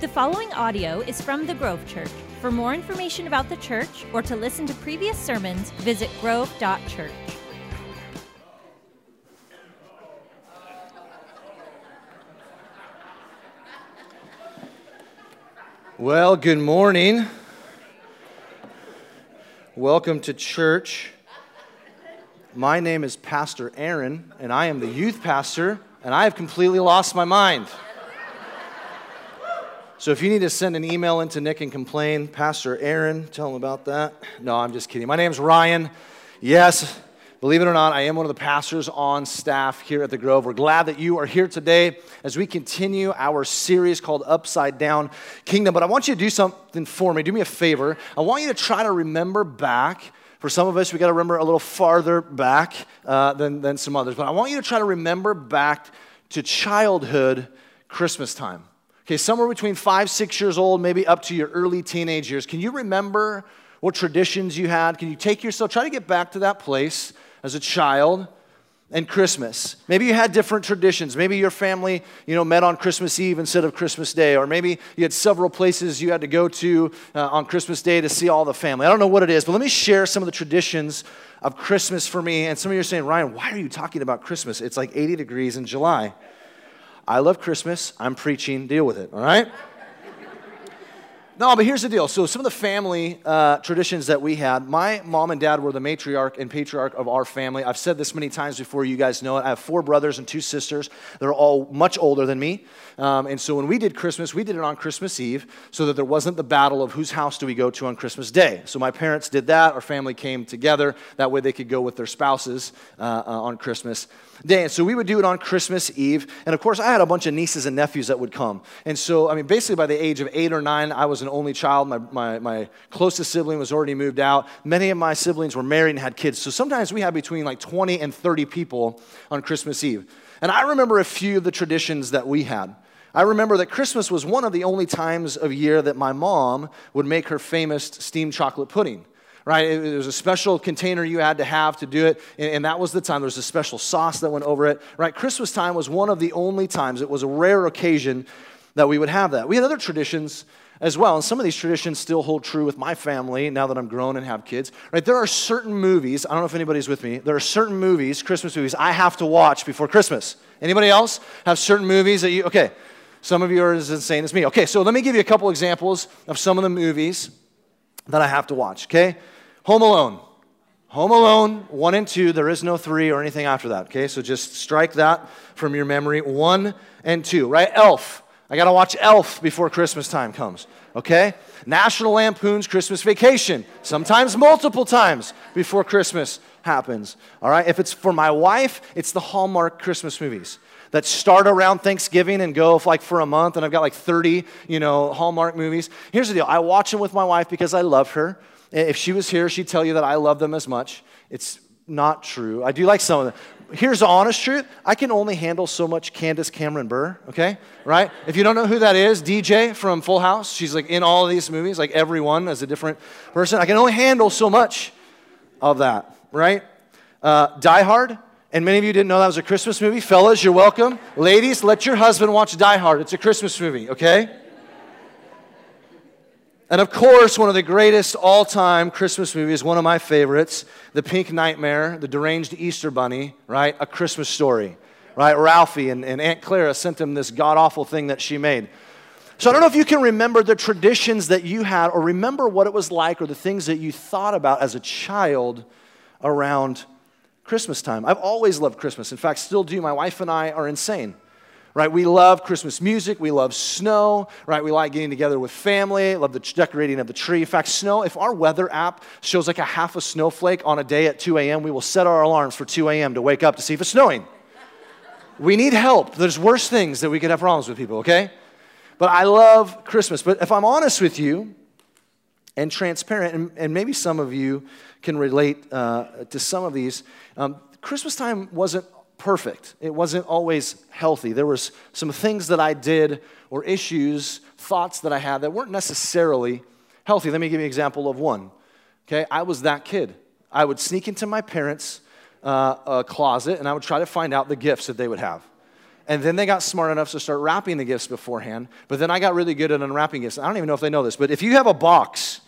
The following audio is from the Grove Church. For more information about the church or to listen to previous sermons, visit grove.church. Well, good morning. Welcome to church. My name is Pastor Aaron, and I am the youth pastor, and I have completely lost my mind. So if you need to send an email into Nick and complain, Pastor Aaron, tell him about that. No, I'm just kidding. My name's Ryan. Yes, believe it or not, I am one of the pastors on staff here at the Grove. We're glad that you are here today as we continue our series called Upside Down Kingdom. But I want you to do something for me. Do me a favor. I want you to try to remember back. For some of us, we got to remember a little farther back uh, than, than some others. But I want you to try to remember back to childhood Christmas time. Okay, somewhere between five, six years old, maybe up to your early teenage years. Can you remember what traditions you had? Can you take yourself, try to get back to that place as a child and Christmas? Maybe you had different traditions. Maybe your family, you know, met on Christmas Eve instead of Christmas Day, or maybe you had several places you had to go to uh, on Christmas Day to see all the family. I don't know what it is, but let me share some of the traditions of Christmas for me. And some of you are saying, Ryan, why are you talking about Christmas? It's like 80 degrees in July. I love Christmas. I'm preaching. Deal with it, all right? No, but here's the deal. So, some of the family uh, traditions that we had, my mom and dad were the matriarch and patriarch of our family. I've said this many times before, you guys know it. I have four brothers and two sisters. They're all much older than me. Um, and so, when we did Christmas, we did it on Christmas Eve so that there wasn't the battle of whose house do we go to on Christmas Day. So, my parents did that. Our family came together. That way, they could go with their spouses uh, uh, on Christmas Day. And so, we would do it on Christmas Eve. And of course, I had a bunch of nieces and nephews that would come. And so, I mean, basically, by the age of eight or nine, I was an only child. My, my, my closest sibling was already moved out. Many of my siblings were married and had kids. So sometimes we had between like 20 and 30 people on Christmas Eve. And I remember a few of the traditions that we had. I remember that Christmas was one of the only times of year that my mom would make her famous steamed chocolate pudding right? It, was a special container you had to have to do it, and, and, that was the time. There was a special sauce that went over it, right? Christmas time was one of the only times, it was a rare occasion that we would have that. We had other traditions as well. And some of these traditions still hold true with my family now that I'm grown and have kids. Right? There are certain movies, I don't know if anybody's with me, there are certain movies, Christmas movies, I have to watch before Christmas. Anybody else have certain movies that you, okay, some of you are as insane as me. Okay, so let me give you a couple examples of some of the movies that I have to watch, okay? Home Alone. Home Alone, one and two, there is no three or anything after that, okay? So just strike that from your memory. One and two, right? Elf. I got to watch Elf before Christmas time comes, okay? National Lampoon's Christmas Vacation, sometimes multiple times before Christmas happens, all right? If it's for my wife, it's the Hallmark Christmas movies that start around Thanksgiving and go like for a month, and I've got like 30, you know, Hallmark movies. Here's the deal I watch them with my wife because I love her. If she was here, she'd tell you that I love them as much. It's not true. I do like some of them here's the honest truth I can only handle so much Candace Cameron Bure, okay? Right? If you don't know who that is, DJ from Full House, she's like in all of these movies, like everyone as a different person. I can only handle so much of that, right? Uh, Die Hard, and many of you didn't know that was a Christmas movie. Fellas, you're welcome. Ladies, let your husband watch Die Hard. It's a Christmas movie, okay? And of course, one of the greatest all time Christmas movies, one of my favorites, The Pink Nightmare, The Deranged Easter Bunny, right? A Christmas story, right? Ralphie and, and Aunt Clara sent him this god awful thing that she made. So I don't know if you can remember the traditions that you had or remember what it was like or the things that you thought about as a child around Christmas time. I've always loved Christmas. In fact, still do. My wife and I are insane right? We love Christmas music. We love snow, right? We like getting together with family, love the decorating of the tree. In fact, snow, if our weather app shows like a half a snowflake on a day at 2 a.m., we will set our alarms for 2 a.m. to wake up to see if it's snowing. we need help. There's worse things that we could have problems with people, okay? But I love Christmas. But if I'm honest with you and transparent, and, and maybe some of you can relate uh, to some of these, um, Christmas time wasn't perfect. It wasn't always healthy. There was some things that I did or issues, thoughts that I had that weren't necessarily healthy. Let me give you an example of one. Okay, I was that kid. I would sneak into my parents' uh, closet and I would try to find out the gifts that they would have. And then they got smart enough to start wrapping the gifts beforehand. But then I got really good at unwrapping gifts. I don't even know if they know this, but if you have a box,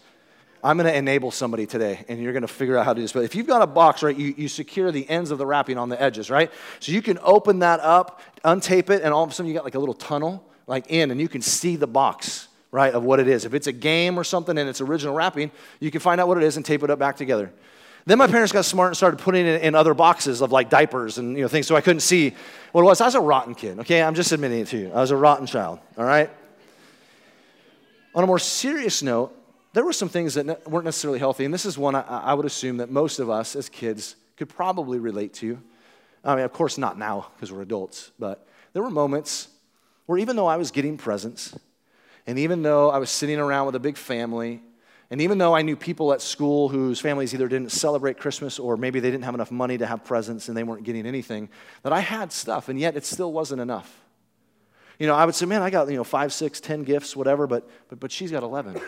I'm going to enable somebody today, and you're going to figure out how to do this. But if you've got a box, right, you, you secure the ends of the wrapping on the edges, right? So you can open that up, untape it, and all of a sudden you got like a little tunnel, like in, and you can see the box, right, of what it is. If it's a game or something and it's original wrapping, you can find out what it is and tape it up back together. Then my parents got smart and started putting it in other boxes of like diapers and you know things so I couldn't see what it was. I was a rotten kid, okay? I'm just admitting it to you. I was a rotten child, all right? On a more serious note, there were some things that weren't necessarily healthy, and this is one I, I would assume that most of us as kids could probably relate to. I mean, of course, not now because we're adults, but there were moments where even though I was getting presents, and even though I was sitting around with a big family, and even though I knew people at school whose families either didn't celebrate Christmas or maybe they didn't have enough money to have presents and they weren't getting anything, that I had stuff, and yet it still wasn't enough. You know, I would say, man, I got, you know, five, six, ten gifts, whatever, but, but, but she's got 11.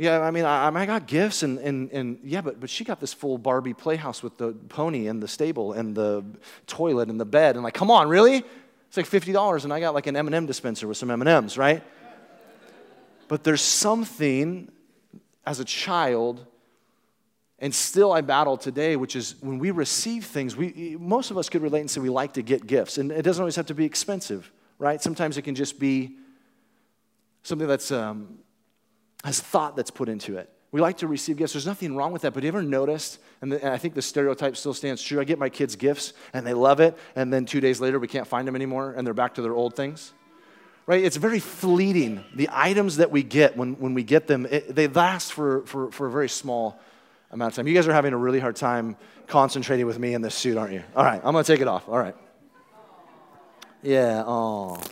Yeah, I mean, I, I got gifts, and, and, and yeah, but, but she got this full Barbie playhouse with the pony and the stable and the toilet and the bed. And like, come on, really? It's like $50, and I got like an M&M dispenser with some M&Ms, right? But there's something as a child, and still I battle today, which is when we receive things, we, most of us could relate and say we like to get gifts. And it doesn't always have to be expensive, right? Sometimes it can just be something that's um, has thought that's put into it. We like to receive gifts. There's nothing wrong with that. But you ever noticed, and, the, and, I think the stereotype still stands true, I get my kids gifts and they love it, and then two days later we can't find them anymore and they're back to their old things right? It's very fleeting. The items that we get when, when we get them, it, they last for, for, for a very small amount of time. You guys are having a really hard time concentrating with me in this suit, aren't you? All right, I'm going to take it off. All right. Yeah, oh.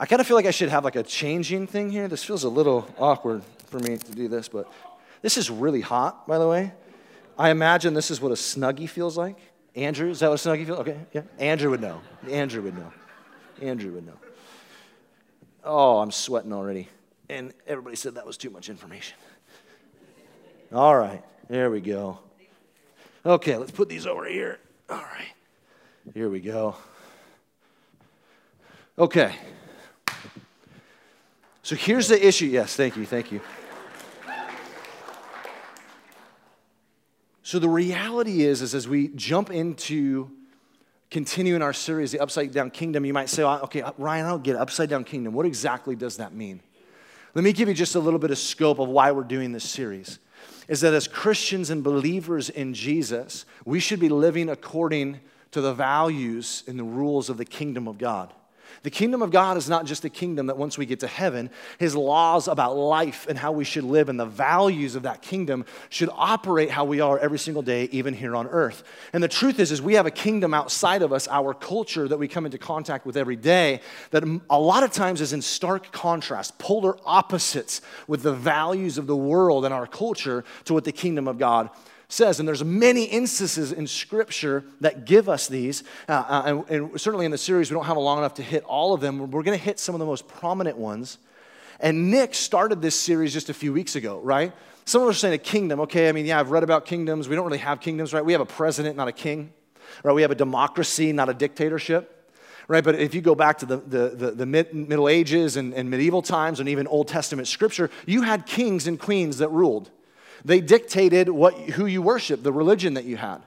I kind of feel like I should have like a changing thing here. This feels a little awkward for me to do this, but this is really hot, by the way. I imagine this is what a snuggie feels like. Andrew, is that what a snuggie feels? Okay, yeah. Andrew would know. Andrew would know. Andrew would know. Oh, I'm sweating already. And everybody said that was too much information. All right, there we go. Okay, let's put these over here. All right, here we go. Okay. So here's the issue. Yes, thank you, thank you. So the reality is, is as we jump into continuing our series, The Upside Down Kingdom, you might say, okay, uh, Ryan, I don't get. Upside Down Kingdom. What exactly does that mean? Let me give you just a little bit of scope of why we're doing this series. Is that as Christians and believers in Jesus, we should be living according to the values and the rules of the kingdom of God. The kingdom of God is not just a kingdom that once we get to heaven, his laws about life and how we should live and the values of that kingdom should operate how we are every single day, even here on earth. And the truth is, is we have a kingdom outside of us, our culture that we come into contact with every day, that a lot of times is in stark contrast, polar opposites with the values of the world and our culture to what the kingdom of God says. And there's many instances in Scripture that give us these. Uh, uh, and, and, certainly in the series, we don't have a long enough to hit all of them. We're going to hit some of the most prominent ones. And Nick started this series just a few weeks ago, right? Some of us are saying a kingdom. Okay, I mean, yeah, I've read about kingdoms. We don't really have kingdoms, right? We have a president, not a king. Right? We have a democracy, not a dictatorship right? But if you go back to the, the, the, the mid, Middle Ages and, and, medieval times and even Old Testament scripture, you had kings and queens that ruled. They dictated what, who you worship, the religion that you had.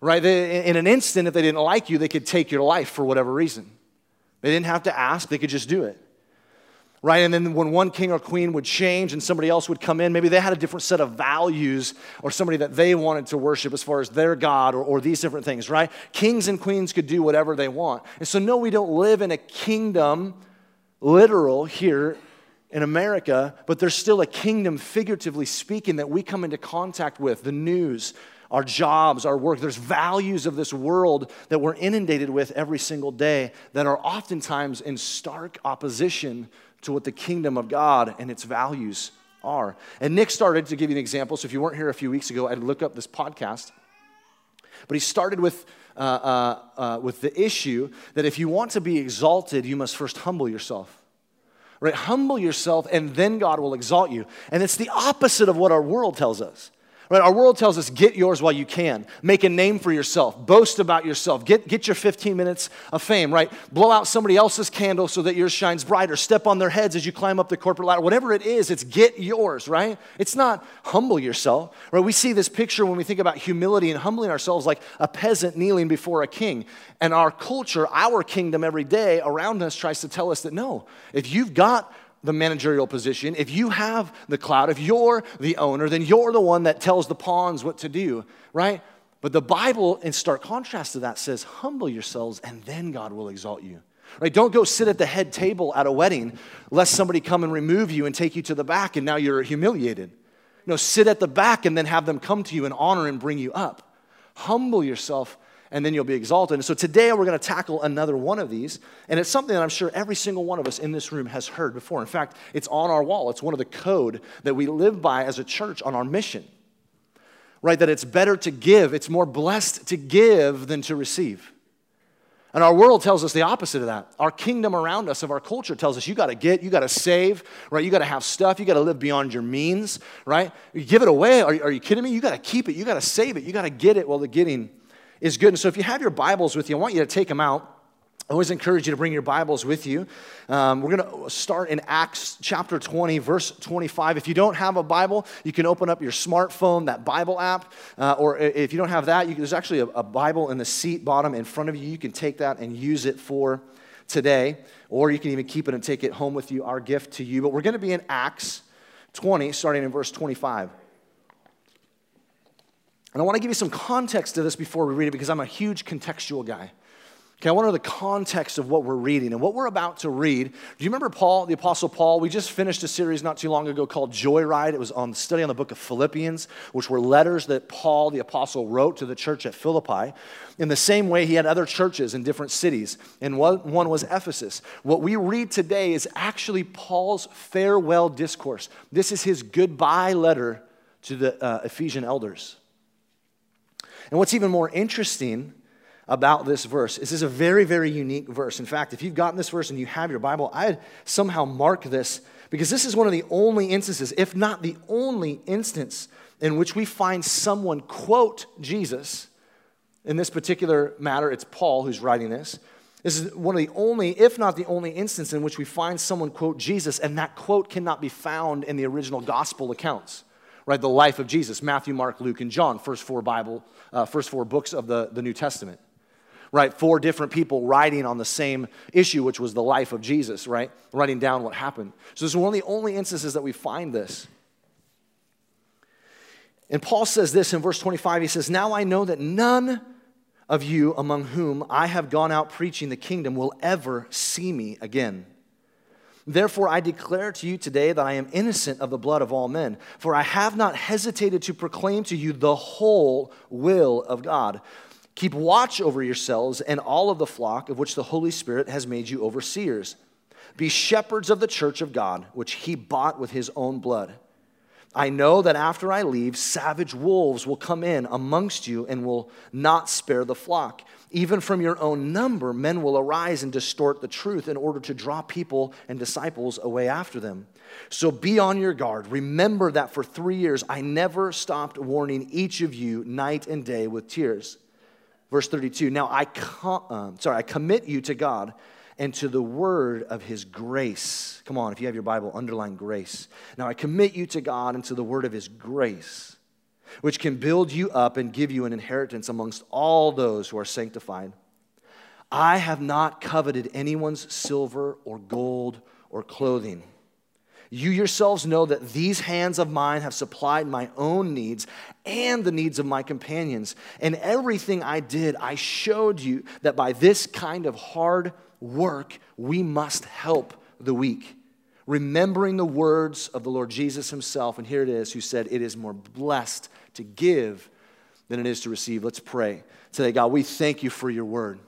Right? They, in an instant, if they didn't like you, they could take your life for whatever reason. They didn't have to ask, they could just do it. Right? And then when one king or queen would change and somebody else would come in, maybe they had a different set of values or somebody that they wanted to worship as far as their God or, or these different things, right? Kings and queens could do whatever they want. And so, no, we don't live in a kingdom, literal, here in America, but there's still a kingdom, figuratively speaking, that we come into contact with the news, our jobs, our work. There's values of this world that we're inundated with every single day that are oftentimes in stark opposition to what the kingdom of God and its values are. And Nick started to give you an example. So if you weren't here a few weeks ago, I'd look up this podcast. But he started with, uh, uh, uh, with the issue that if you want to be exalted, you must first humble yourself right? Humble yourself, and then God will exalt you. And it's the opposite of what our world tells us. Right? Our world tells us get yours while you can. Make a name for yourself. Boast about yourself. Get, get your 15 minutes of fame, right? Blow out somebody else's candle so that yours shines brighter. Step on their heads as you climb up the corporate ladder. Whatever it is, it's get yours, right? It's not humble yourself, right? We see this picture when we think about humility and humbling ourselves like a peasant kneeling before a king. And our culture, our kingdom every day around us tries to tell us that no, if you've got the managerial position, if you have the cloud, if you're the owner, then you're the one that tells the pawns what to do, right? But the Bible, in stark contrast to that, says, humble yourselves and then God will exalt you. Right? Don't go sit at the head table at a wedding lest somebody come and remove you and take you to the back and now you're humiliated. No, sit at the back and then have them come to you and honor and bring you up. Humble yourself and then you'll be exalted. And so today we're going to tackle another one of these. And it's something that I'm sure every single one of us in this room has heard before. In fact, it's on our wall, it's one of the code that we live by as a church on our mission. Right? That it's better to give, it's more blessed to give than to receive. And our world tells us the opposite of that. Our kingdom around us, of our culture, tells us you got to get, you got to save, right? You got to have stuff, you got to live beyond your means, right? You give it away. Are, are you kidding me? You got to keep it, you got to save it, you got to get it while the getting is good. And so if you have your Bibles with you, I want you to take them out. I always encourage you to bring your Bibles with you. Um, we're going to start in Acts chapter 20, verse 25. If you don't have a Bible, you can open up your smartphone, that Bible app. Uh, or if you don't have that, can, there's actually a, a Bible in the seat bottom in front of you. You can take that and use it for today. Or you can even keep it and take it home with you, our gift to you. But we're going to be in Acts 20, starting in verse 25. And I want to give you some context to this before we read it because I'm a huge contextual guy. Okay, I want to know the context of what we're reading and what we're about to read. Do you remember Paul, the Apostle Paul? We just finished a series not too long ago called Joyride. It was on the study on the book of Philippians, which were letters that Paul, the Apostle, wrote to the church at Philippi. In the same way, he had other churches in different cities, and one was Ephesus. What we read today is actually Paul's farewell discourse. This is his goodbye letter to the uh, Ephesian elders. And what's even more interesting about this verse is this is a very, very unique verse. In fact, if you've gotten this verse and you have your Bible, I'd somehow mark this because this is one of the only instances, if not the only instance, in which we find someone quote Jesus. In this particular matter, it's Paul who's writing this. This is one of the only, if not the only instance in which we find someone quote Jesus, and that quote cannot be found in the original gospel accounts right? The life of Jesus, Matthew, Mark, Luke, and John, first four Bible, uh, first four books of the, the New Testament, right? Four different people writing on the same issue, which was the life of Jesus, right? Writing down what happened. So this is one of the only instances that we find this. And Paul says this in verse 25. He says, Now I know that none of you among whom I have gone out preaching the kingdom will ever see me again. Therefore, I declare to you today that I am innocent of the blood of all men, for I have not hesitated to proclaim to you the whole will of God. Keep watch over yourselves and all of the flock of which the Holy Spirit has made you overseers. Be shepherds of the church of God, which he bought with his own blood. I know that after I leave, savage wolves will come in amongst you and will not spare the flock. Even from your own number, men will arise and distort the truth in order to draw people and disciples away after them. So be on your guard. Remember that for three years I never stopped warning each of you night and day with tears. Verse 32 Now I, com- uh, sorry, I commit you to God and to the word of his grace. Come on, if you have your Bible, underline grace. Now I commit you to God and to the word of his grace, which can build you up and give you an inheritance amongst all those who are sanctified. I have not coveted anyone's silver or gold or clothing. You yourselves know that these hands of mine have supplied my own needs and the needs of my companions. And everything I did, I showed you that by this kind of hard work, we must help the weak. Remembering the words of the Lord Jesus himself, and here it is, who said, It is more blessed to give than it is to receive. Let's pray. Today, God, we thank you for your word.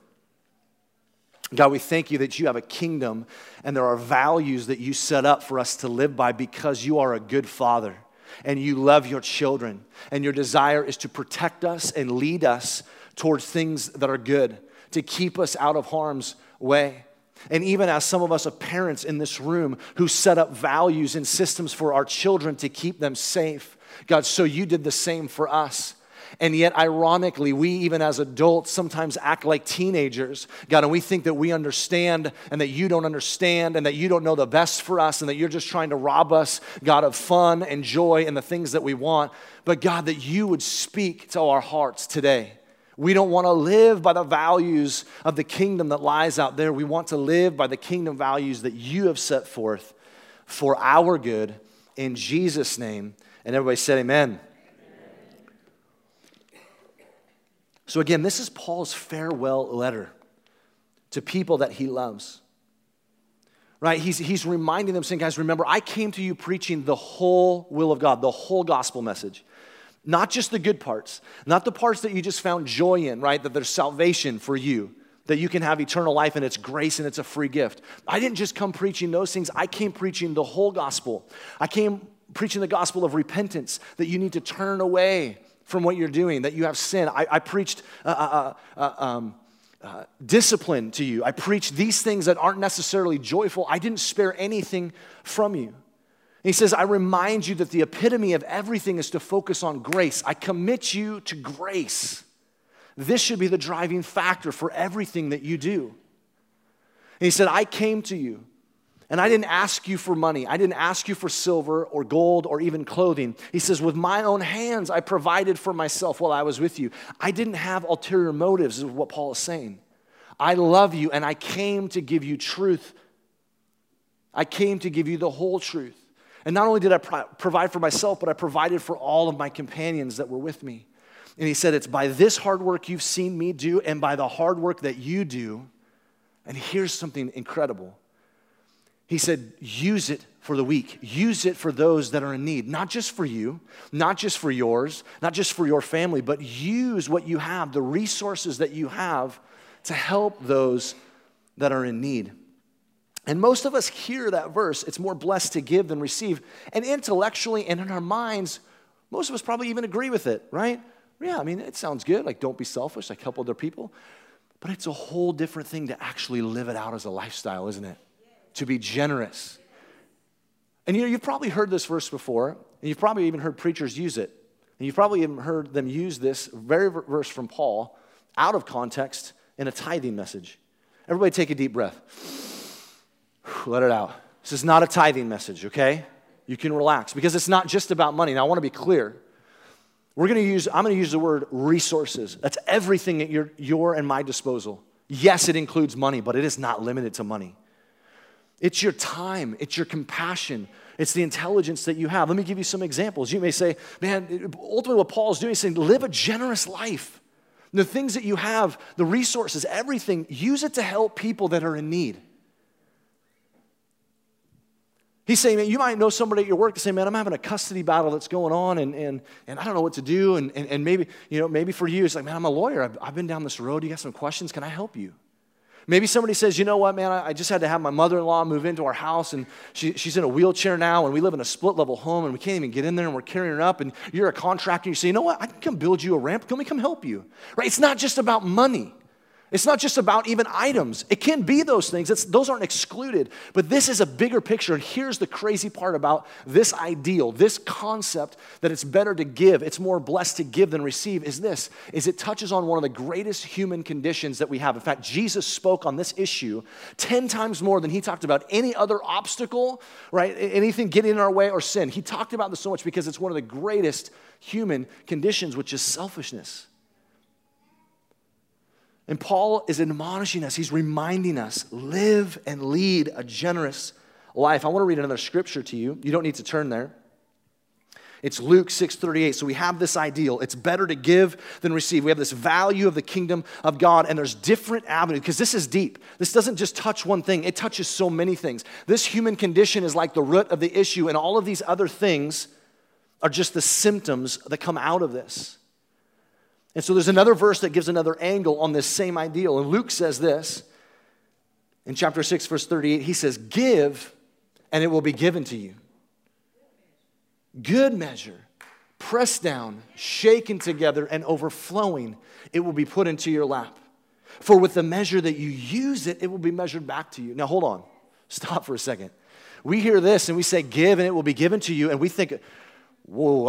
God, we thank you that you have a kingdom and there are values that you set up for us to live by because you are a good father and you love your children. And your desire is to protect us and lead us towards things that are good, to keep us out of harm's way. And even as some of us are parents in this room who set up values and systems for our children to keep them safe, God, so you did the same for us. And yet, ironically, we, even as adults, sometimes act like teenagers, God, and we think that we understand and that you don't understand and that you don't know the best for us and that you're just trying to rob us, God, of fun and joy and the things that we want. But, God, that you would speak to our hearts today. We don't want to live by the values of the kingdom that lies out there. We want to live by the kingdom values that you have set forth for our good in Jesus' name. And everybody said, Amen. So, again, this is Paul's farewell letter to people that he loves. Right? He's, he's reminding them, saying, guys, remember, I came to you preaching the whole will of God, the whole gospel message. Not just the good parts, not the parts that you just found joy in, right? That there's salvation for you, that you can have eternal life and it's grace and it's a free gift. I didn't just come preaching those things, I came preaching the whole gospel. I came preaching the gospel of repentance, that you need to turn away from what you're doing, that you have sin. I, I preached uh, uh, uh, uh, um, uh, discipline to you. I preached these things that aren't necessarily joyful. I didn't spare anything from you. He says, I remind you that the epitome of everything is to focus on grace. I commit you to grace. This should be the driving factor for everything that you do. And he said, I came to you and I didn't ask you for money. I didn't ask you for silver or gold or even clothing. He says, With my own hands, I provided for myself while I was with you. I didn't have ulterior motives, is what Paul is saying. I love you and I came to give you truth. I came to give you the whole truth. And not only did I pro- provide for myself, but I provided for all of my companions that were with me. And he said, It's by this hard work you've seen me do and by the hard work that you do. And here's something incredible he said, use it for the weak. Use it for those that are in need. Not just for you, not just for yours, not just for your family, but use what you have, the resources that you have to help those that are in need. And most of us hear that verse, it's more blessed to give than receive. And intellectually and in our minds, most of us probably even agree with it, right? Yeah, I mean, it sounds good. Like, don't be selfish, like, help other people. But it's a whole different thing to actually live it out as a lifestyle, isn't it? to be generous. And you know, you've probably heard this verse before, and you've probably even heard preachers use it. And you've probably even heard them use this very verse from Paul out of context in a tithing message. Everybody take a deep breath. Let it out. This is not a tithing message, okay? You can relax because it's not just about money. Now, I want to be clear. We're going to use, I'm going to use the word resources. That's everything at your, your and my disposal. Yes, it includes money, but it is not limited to money. It's your time, it's your compassion, it's the intelligence that you have. Let me give you some examples. You may say, man, ultimately what Paul is doing is saying, live a generous life. The things that you have, the resources, everything, use it to help people that are in need. He's saying, man, you might know somebody at your work to say, man, I'm having a custody battle that's going on and, and, and I don't know what to do. And, and, and maybe, you know, maybe for you, it's like, man, I'm a lawyer. I've, I've been down this road. You got some questions? Can I help you? Maybe somebody says, you know what, man, I just had to have my mother in law move into our house and she, she's in a wheelchair now and we live in a split level home and we can't even get in there and we're carrying her up and you're a contractor and you say, you know what, I can come build you a ramp. Can we come help you? Right? It's not just about money. It's not just about even items. It can be those things. It's, those aren't excluded. But this is a bigger picture. And here's the crazy part about this ideal, this concept that it's better to give, it's more blessed to give than receive, is this, is it touches on one of the greatest human conditions that we have. In fact, Jesus spoke on this issue 10 times more than he talked about any other obstacle, right? Anything getting in our way or sin. He talked about this so much because it's one of the greatest human conditions, which is selfishness. And Paul is admonishing us, he's reminding us live and lead a generous life. I want to read another scripture to you. You don't need to turn there. It's Luke 6:38. So we have this ideal. It's better to give than receive. We have this value of the kingdom of God and there's different avenues because this is deep. This doesn't just touch one thing. It touches so many things. This human condition is like the root of the issue and all of these other things are just the symptoms that come out of this. And so there's another verse that gives another angle on this same ideal. And Luke says this in chapter 6, verse 38. He says, Give, and it will be given to you. Good measure, pressed down, shaken together, and overflowing, it will be put into your lap. For with the measure that you use it, it will be measured back to you. Now, hold on. Stop for a second. We hear this and we say, give and it will be given to you. And we think, whoa,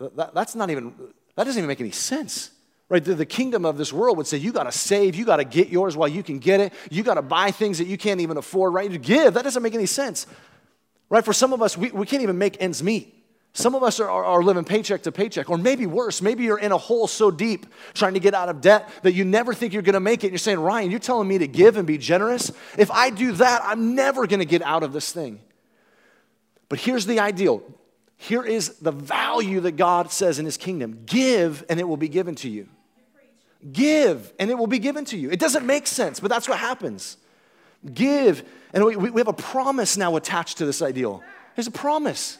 that, that, that's not even, that doesn't even make any sense. Right? The, the kingdom of this world would say, you got to save, you got to get yours while you can get it, you got to buy things that you can't even afford, right? To give, that doesn't make any sense. Right? For some of us, we, we can't even make ends meet. Some of us are, are, are, living paycheck to paycheck, or maybe worse, maybe you're in a hole so deep trying to get out of debt that you never think you're gonna make it. And you're saying, Ryan, you're telling me to give and be generous? If I do that, I'm never gonna get out of this thing. But here's the ideal here is the value that God says in his kingdom give, and it will be given to you. Give, and it will be given to you. It doesn't make sense, but that's what happens. Give, and we, we have a promise now attached to this ideal. There's a promise.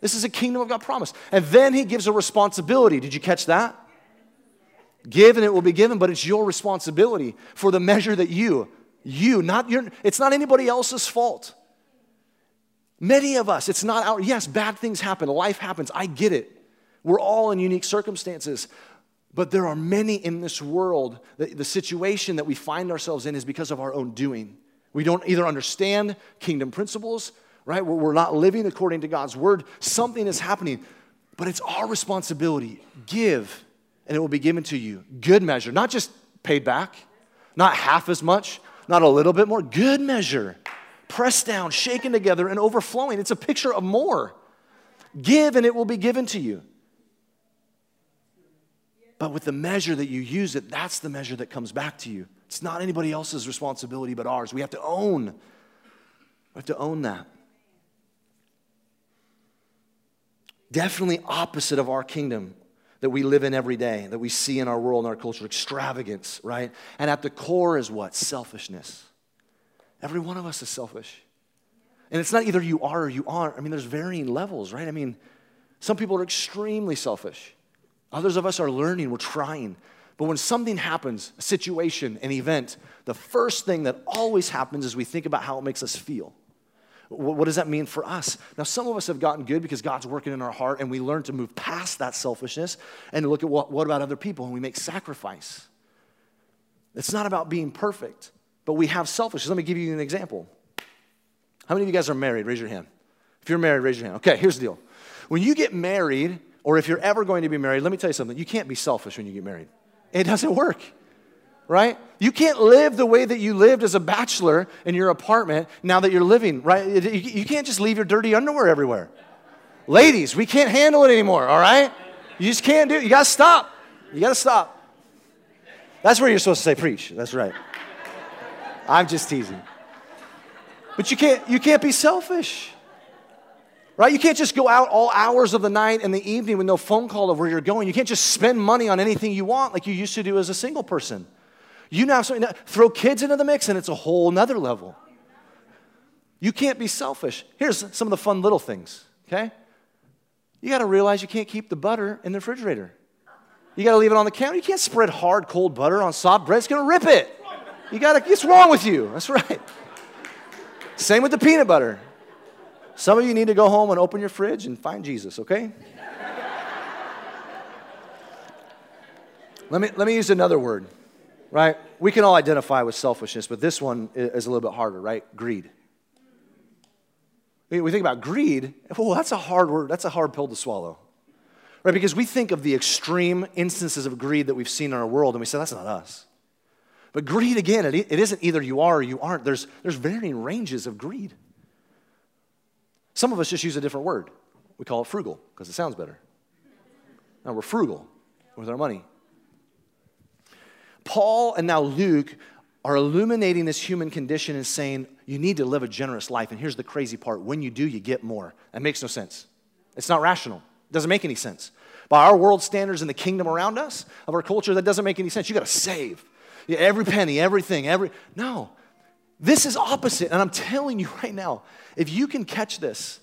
This is a kingdom of God promise. And then he gives a responsibility. Did you catch that? Give and it will be given, but it's your responsibility for the measure that you, you, not your, it's not anybody else's fault. Many of us, it's not our, yes, bad things happen, life happens, I get it. We're all in unique circumstances. But there are many in this world, the, the situation that we find ourselves in is because of our own doing. We don't either understand kingdom principles right? We're not living according to God's word. Something is happening, but it's our responsibility. Give, and it will be given to you. Good measure, not just paid back, not half as much, not a little bit more. Good measure, pressed down, shaken together, and overflowing. It's a picture of more. Give, and it will be given to you. But with the measure that you use it, that's the measure that comes back to you. It's not anybody else's responsibility but ours. We have to own. We have to own that. Definitely opposite of our kingdom that we live in every day, that we see in our world and our culture extravagance, right? And at the core is what? Selfishness. Every one of us is selfish. And it's not either you are or you aren't. I mean, there's varying levels, right? I mean, some people are extremely selfish. Others of us are learning, we're trying. But when something happens, a situation, an event, the first thing that always happens is we think about how it makes us feel. What does that mean for us? Now, some of us have gotten good because God's working in our heart and we learn to move past that selfishness and to look at what, what about other people and we make sacrifice. It's not about being perfect, but we have selfishness. Let me give you an example. How many of you guys are married? Raise your hand. If you're married, raise your hand. Okay, here's the deal. When you get married, or if you're ever going to be married, let me tell you something. You can't be selfish when you get married. It doesn't work right? You can't live the way that you lived as a bachelor in your apartment now that you're living, right? You can't just leave your dirty underwear everywhere. Ladies, we can't handle it anymore, all right? You just can't do it. You got to stop. You got to stop. That's where you're supposed to say preach. That's right. I'm just teasing. But you can't you can't be selfish. Right? You can't just go out all hours of the night and the evening with no phone call of where you're going. You can't just spend money on anything you want like you used to do as a single person. You now throw kids into the mix and it's a whole nother level. You can't be selfish. Here's some of the fun little things, okay? You got to realize you can't keep the butter in the refrigerator. You got to leave it on the counter. You can't spread hard, cold butter on soft bread. It's going to rip it. You got to, what's wrong with you? That's right. Same with the peanut butter. Some of you need to go home and open your fridge and find Jesus, okay? let, me, let me use another word right? We can all identify with selfishness, but this one is a little bit harder, right? Greed. We think about greed, well, that's a hard word, that's a hard pill to swallow. Right? Because we think of the extreme instances of greed that we've seen in our world and we say, that's not us. But greed, again, it, it isn't either you are or you aren't. There's, there's varying ranges of greed. Some of us just use a different word. We call it frugal because it sounds better. Now we're frugal with our money. Paul and now Luke are illuminating this human condition and saying, you need to live a generous life. And here's the crazy part when you do, you get more. That makes no sense. It's not rational, it doesn't make any sense. By our world standards and the kingdom around us, of our culture, that doesn't make any sense. You got to save yeah, every penny, everything, every. No. This is opposite. And I'm telling you right now, if you can catch this,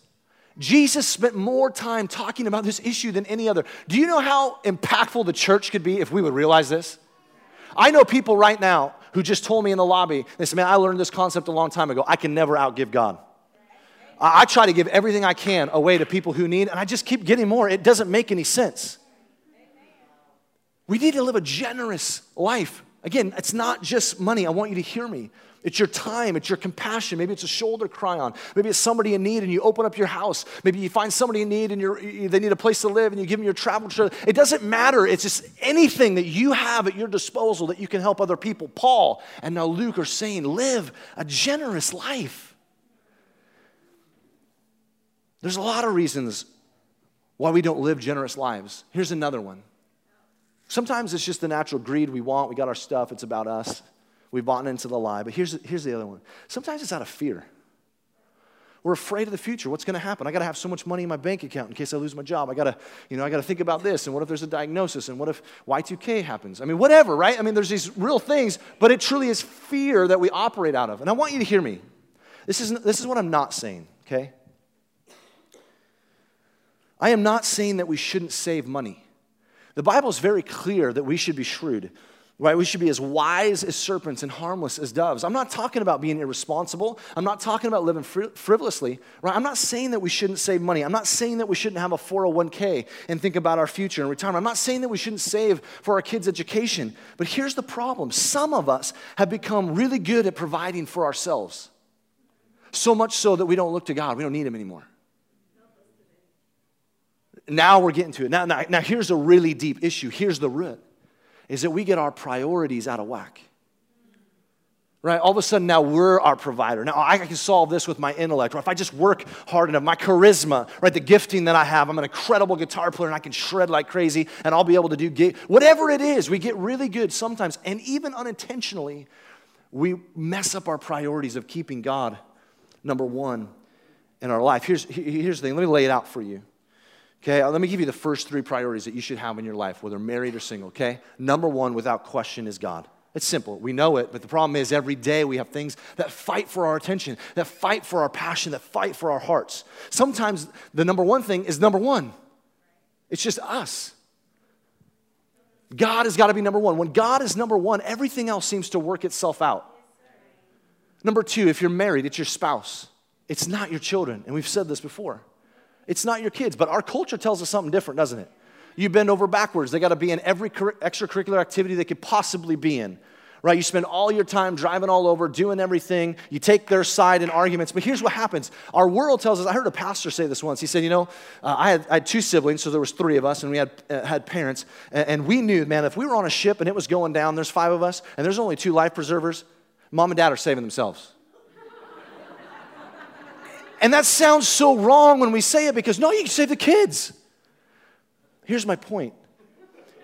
Jesus spent more time talking about this issue than any other. Do you know how impactful the church could be if we would realize this? I know people right now who just told me in the lobby, they said, Man, I learned this concept a long time ago. I can never outgive God. I, try to give everything I can away to people who need, and I just keep getting more. It doesn't make any sense. We need to live a generous life. Again, it's not just money. I want you to hear me. It's your time, it's your compassion. Maybe it's a shoulder cry on. Maybe it's somebody in need and you open up your house. Maybe you find somebody in need and they need a place to live and you give them your travel trailer. It doesn't matter. It's just anything that you have at your disposal that you can help other people. Paul and now Luke are saying, live a generous life. There's a lot of reasons why we don't live generous lives. Here's another one. Sometimes it's just the natural greed we want. We got our stuff, it's about us. We've bought into the lie. But here's, here's the other one. Sometimes it's out of fear. We're afraid of the future. What's going to happen? I got to have so much money in my bank account in case I lose my job. I got to, you know, I got to think about this. And what if there's a diagnosis? And what if Y2K happens? I mean, whatever, right? I mean, there's these real things, but it truly is fear that we operate out of. And I want you to hear me. This is, this is what I'm not saying, okay? I am not saying that we shouldn't save money. The Bible is very clear that we should be shrewd. Right? We should be as wise as serpents and harmless as doves. I'm not talking about being irresponsible. I'm not talking about living frivolously. Right? I'm not saying that we shouldn't save money. I'm not saying that we shouldn't have a 401k and think about our future and retirement. I'm not saying that we shouldn't save for our kids' education. But here's the problem some of us have become really good at providing for ourselves. So much so that we don't look to God, we don't need Him anymore. Now we're getting to it. Now, now, now here's a really deep issue. Here's the root is that we get our priorities out of whack. Right? All of a sudden, now we're our provider. Now I can solve this with my intellect, or if I just work hard enough, my charisma, right? The gifting that I have. I'm an incredible guitar player and I can shred like crazy, and I'll be able to do gig. Whatever it is, we get really good sometimes, and even unintentionally, we mess up our priorities of keeping God number one in our life. Here's, here's the thing. Let me lay it out for you. Okay, uh, let me give you the first three priorities that you should have in your life, whether married or single, okay? Number one, without question, is God. It's simple. We know it, but the problem is every day we have things that fight for our attention, that fight for our passion, that fight for our hearts. Sometimes the number one thing is number one, it's just us. God has got to be number one. When God is number one, everything else seems to work itself out. Number two, if you're married, it's your spouse, it's not your children. And we've said this before. It's not your kids, but our culture tells us something different, doesn't it? You bend over backwards. They got to be in every extracurricular activity they could possibly be in. Right? You spend all your time driving all over, doing everything. You take their side in arguments. But here's what happens. Our world tells us, I heard a pastor say this once. He said, You know, uh, I, had, I, had, two siblings, so there was three of us, and we had, uh, had parents. And, and we knew, man, if we were on a ship and it was going down, there's five of us, and there's only two life preservers, mom and dad are saving themselves. And that sounds so wrong when we say it because no, you can save the kids. Here's my point.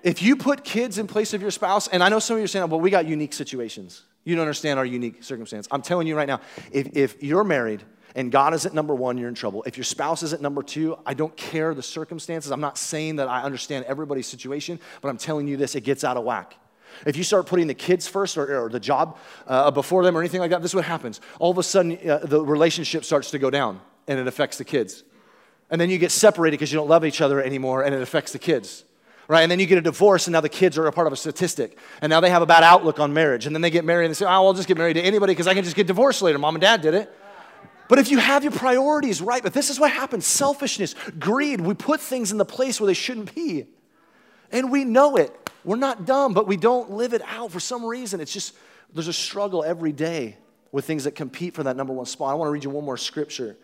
If you put kids in place of your spouse, and I know some of you are saying, well, we got unique situations. You don't understand our unique circumstance. I'm telling you right now, if, if you're married and God isn't number one, you're in trouble. If your spouse isn't number two, I don't care the circumstances. I'm not saying that I understand everybody's situation, but I'm telling you this, it gets out of whack. If you start putting the kids first or, or the job uh, before them or anything like that, this is what happens. All of a sudden, uh, the relationship starts to go down and it affects the kids. And then you get separated because you don't love each other anymore and it affects the kids. Right? And then you get a divorce and now the kids are a part of a statistic. And now they have a bad outlook on marriage. And then they get married and they say, oh, I'll just get married to anybody because I can just get divorced later. Mom and dad did it. But if you have your priorities right, but this is what happens selfishness, greed, we put things in the place where they shouldn't be. And we know it. We're not dumb, but we don't live it out for some reason. It's just, there's a struggle every day with things that compete for that number one spot. I want to read you one more scripture.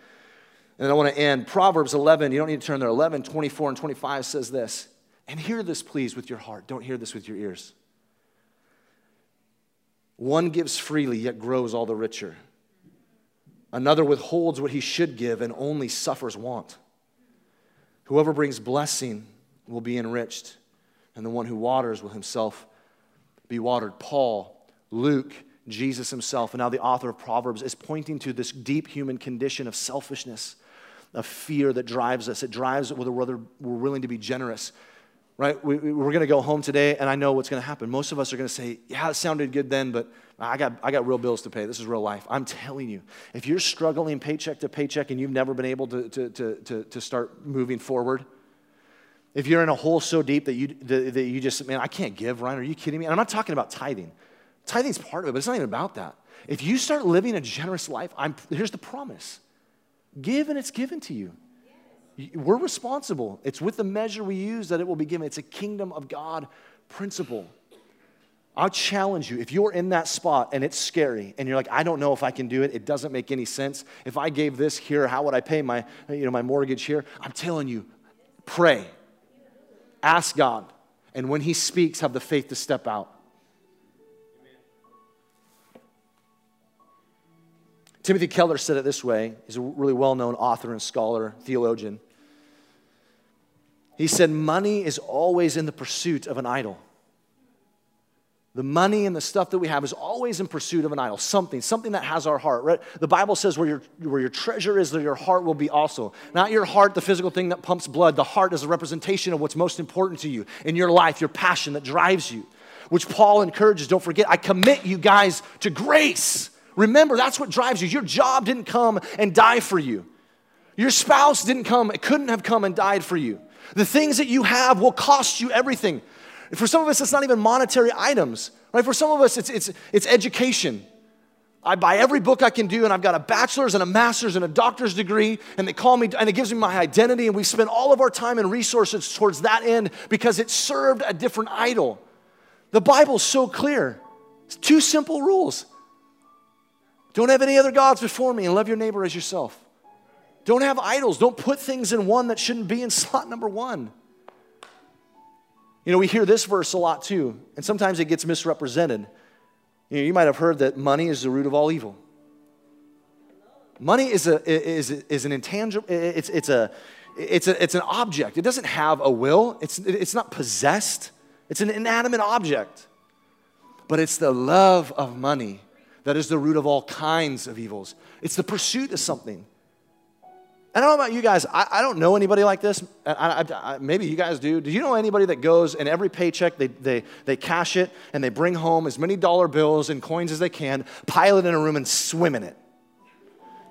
And I want to end. Proverbs 11, you don't need to turn there. 11, 24, and 25 says this. And hear this, please, with your heart. Don't hear this with your ears. One gives freely, yet grows all the richer. Another withholds what he should give and only suffers want. Whoever brings blessing will be enriched and the one who waters will himself be watered. Paul, Luke, Jesus himself, and now the author of Proverbs is pointing to this deep human condition of selfishness, of fear that drives us. It drives whether we're willing to be generous. Right? We, we're going to go home today, and I know what's going to happen. Most of us are going to say, Yeah, it sounded good then, but I got, I got real bills to pay. This is real life. I'm telling you, if you're struggling paycheck to paycheck and you've never been able to, to, to, to, to start moving forward, if you're in a hole so deep that you, that, you just, man, I can't give, Ryan, are you kidding me? And I'm not talking about tithing. Tithing's part of it, but it's not even about that. If you start living a generous life, I'm, here's the promise give and it's given to you. We're responsible. It's with the measure we use that it will be given. It's a kingdom of God principle. I'll challenge you if you're in that spot and it's scary and you're like, I don't know if I can do it, it doesn't make any sense. If I gave this here, how would I pay my, you know, my mortgage here? I'm telling you, pray. Ask God. And when He speaks, have the faith to step out. Timothy Keller said it this way. He's a really well known author and scholar, theologian. He said, Money is always in the pursuit of an idol. The money and the stuff that we have is always in pursuit of an idol, something, something that has our heart. Right? The Bible says where your, where your treasure is, there your heart will be also. Not your heart, the physical thing that pumps blood. The heart is a representation of what's most important to you in your life, your passion that drives you, which Paul encourages. Don't forget, I commit you guys to grace. Remember, that's what drives you. Your job didn't come and die for you. Your spouse didn't come, it couldn't have come and died for you. The things that you have will cost you everything. For some of us, it's not even monetary items, right? For some of us, it's, it's, it's education. I buy every book I can do, and I've got a bachelor's and a master's and a doctor's degree, and they call me, and it gives me my identity, and we spend all of our time and resources towards that end because it served a different idol. The Bible's so clear. It's two simple rules. Don't have any other gods before me, and love your neighbor as yourself. Don't have idols. Don't put things in one that shouldn't be in slot number one. You know, we hear this verse a lot too, and sometimes it gets misrepresented. You know, you might have heard that money is the root of all evil. Money is, a, is, is an intangible, it's, it's, a, it's, a, it's an object. It doesn't have a will, it's, it's not possessed, it's an inanimate object. But it's the love of money that is the root of all kinds of evils. It's the pursuit of something. I don't know about you guys. I, I don't know anybody like this. I, I, maybe you guys do. Do you know anybody that goes and every paycheck they, they, they cash it and they bring home as many dollar bills and coins as they can, pile it in a room and swim in it?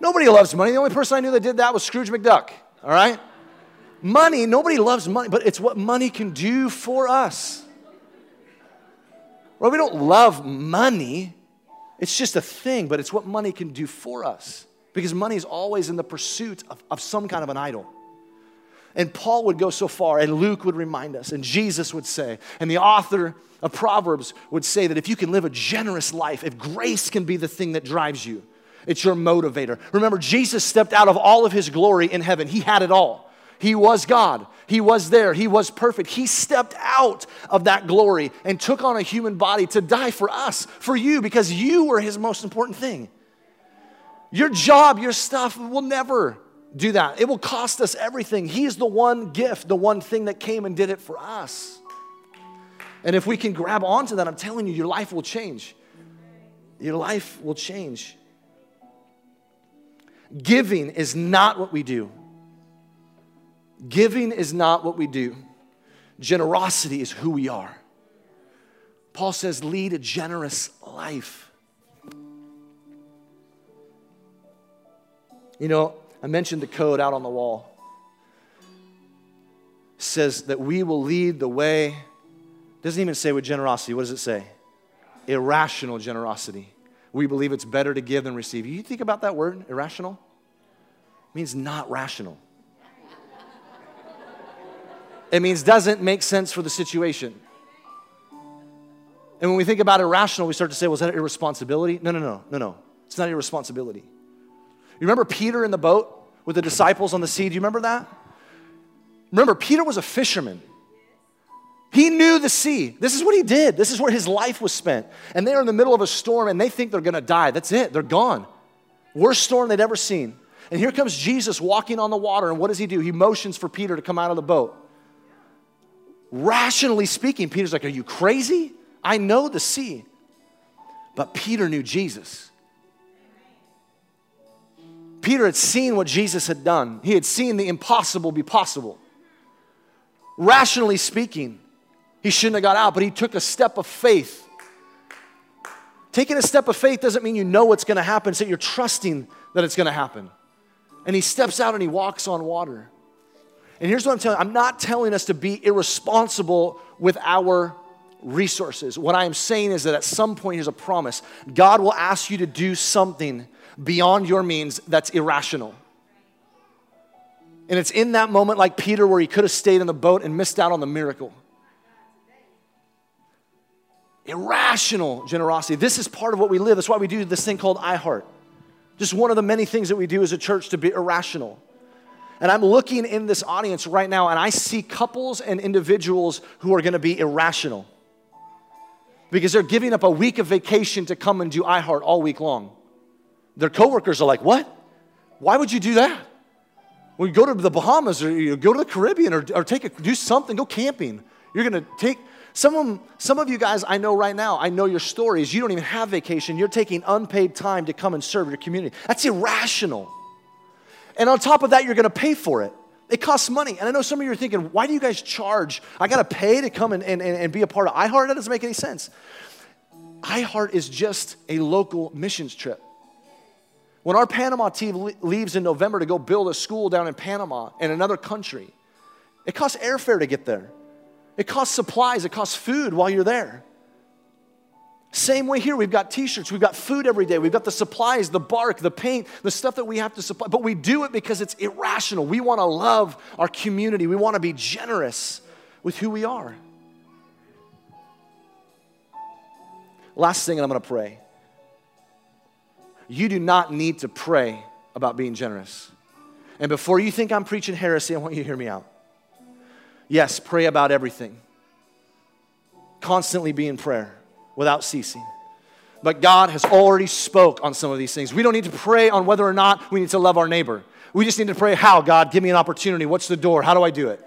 Nobody loves money. The only person I knew that did that was Scrooge McDuck, all right? Money, nobody loves money, but it's what money can do for us. Well, we don't love money, it's just a thing, but it's what money can do for us because money is always in the pursuit of, of some kind of an idol. And Paul would go so far, and Luke would remind us, and Jesus would say, and the author of Proverbs would say that if you can live a generous life, if grace can be the thing that drives you, it's your motivator. Remember, Jesus stepped out of all of his glory in heaven, he had it all. He was God. He was there. He was perfect. He stepped out of that glory and took on a human body to die for us, for you, because you were his most important thing. Your job, your stuff will never do that. It will cost us everything. He's the one gift, the one thing that came and did it for us. And if we can grab onto that, I'm telling you, your life will change. Your life will change. Giving is not what we do. Giving is not what we do. Generosity is who we are. Paul says, lead a generous life. You know, I mentioned the code out on the wall. It says that we will lead the way. It doesn't even say with generosity. What does it say? Irrational generosity. We believe it's better to give than receive. You think about that word, irrational? It means not rational. It means doesn't make sense for the situation. And when we think about irrational, we start to say, was well, that irresponsibility? No, no, no, no, no. It's not irresponsibility. You remember Peter in the boat with the disciples on the sea? Do you remember that? Remember, Peter was a fisherman. He knew the sea. This is what he did. This is where his life was spent. And they're in the middle of a storm and they think they're going to die. That's it. They're gone. Worst storm they'd ever seen. And here comes Jesus walking on the water. And what does he do? He motions for Peter to come out of the boat. Rationally speaking, Peter's like, Are you crazy? I know the sea. But Peter knew Jesus. Peter had seen what Jesus had done, he had seen the impossible be possible. Rationally speaking, he shouldn't have got out, but he took a step of faith. Taking a step of faith doesn't mean you know what's going to happen, it's that you're trusting that it's going to happen. And he steps out and he walks on water. And here's what I'm telling you I'm not telling us to be irresponsible with our resources. What I am saying is that at some point, here's a promise God will ask you to do something beyond your means that's irrational. And it's in that moment, like Peter, where he could have stayed in the boat and missed out on the miracle. Irrational generosity. This is part of what we live. That's why we do this thing called iHeart. Just one of the many things that we do as a church to be irrational. And I'm looking in this audience right now and I see couples and individuals who are going to be irrational because they're giving up a week of vacation to come and do iHeart all week long. Their coworkers are like, What? Why would you do that? Well, you go to the Bahamas or you go to the Caribbean or, or take a, do something, go camping. You're going to take some of, some of you guys I know right now, I know your stories. You don't even have vacation. You're taking unpaid time to come and serve your community. That's irrational. And on top of that, you're going to pay for it. It costs money. And I know some of you are thinking, why do you guys charge? I got to pay to come and, and, and be a part of iHeart? That doesn't make any sense. iHeart is just a local missions trip. When our Panama team leaves in November to go build a school down in Panama in another country, it costs airfare to get there. It costs supplies, it costs food while you're there. Same way here, we've got t shirts, we've got food every day, we've got the supplies, the bark, the paint, the stuff that we have to supply. But we do it because it's irrational. We want to love our community, we want to be generous with who we are. Last thing, and I'm going to pray. You do not need to pray about being generous. And before you think I'm preaching heresy, I want you to hear me out. Yes, pray about everything. Constantly be in prayer without ceasing. But God has already spoke on some of these things. We don't need to pray on whether or not we need to love our neighbor. We just need to pray, how, God, give me an opportunity. What's the door? How do I do it?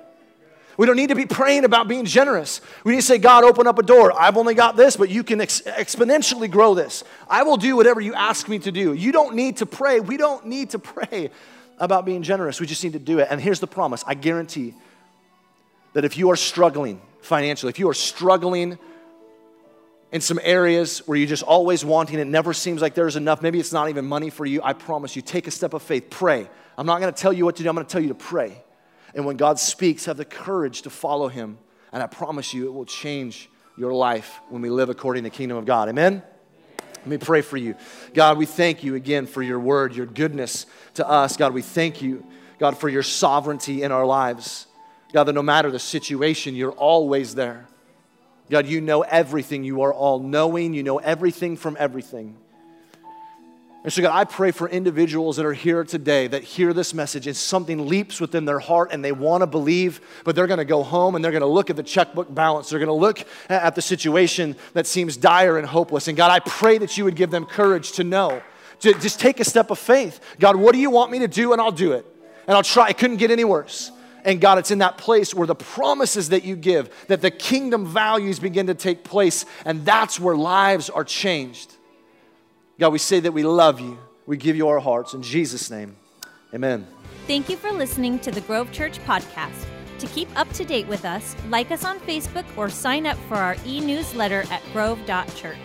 We don't need to be praying about being generous. We need to say, God, open up a door. I've only got this, but you can ex- exponentially grow this. I will do whatever you ask me to do. You don't need to pray. We don't need to pray about being generous. We just need to do it. And here's the promise I guarantee that if you are struggling financially, if you are struggling in some areas where you're just always wanting, it never seems like there's enough, maybe it's not even money for you, I promise you, take a step of faith, pray. I'm not gonna tell you what to do, I'm gonna tell you to pray. And when God speaks, have the courage to follow Him. And I promise you, it will change your life when we live according to the kingdom of God. Amen? Let me pray for you. God, we thank you again for your word, your goodness to us. God, we thank you, God, for your sovereignty in our lives. God, that no matter the situation, you're always there. God, you know everything. You are all knowing. You know everything from everything. And so, God, I pray for individuals that are here today that hear this message and something leaps within their heart and they want to believe, but they're going to go home and they're going to look at the checkbook balance. They're going to look at the situation that seems dire and hopeless. And God, I pray that you would give them courage to know, to just take a step of faith. God, what do you want me to do? And I'll do it. And I'll try. It couldn't get any worse. And God, it's in that place where the promises that you give, that the kingdom values begin to take place, and that's where lives are changed. God, we say that we love you. We give you our hearts. In Jesus' name, amen. Thank you for listening to the Grove Church podcast. To keep up to date with us, like us on Facebook or sign up for our e newsletter at grove.church.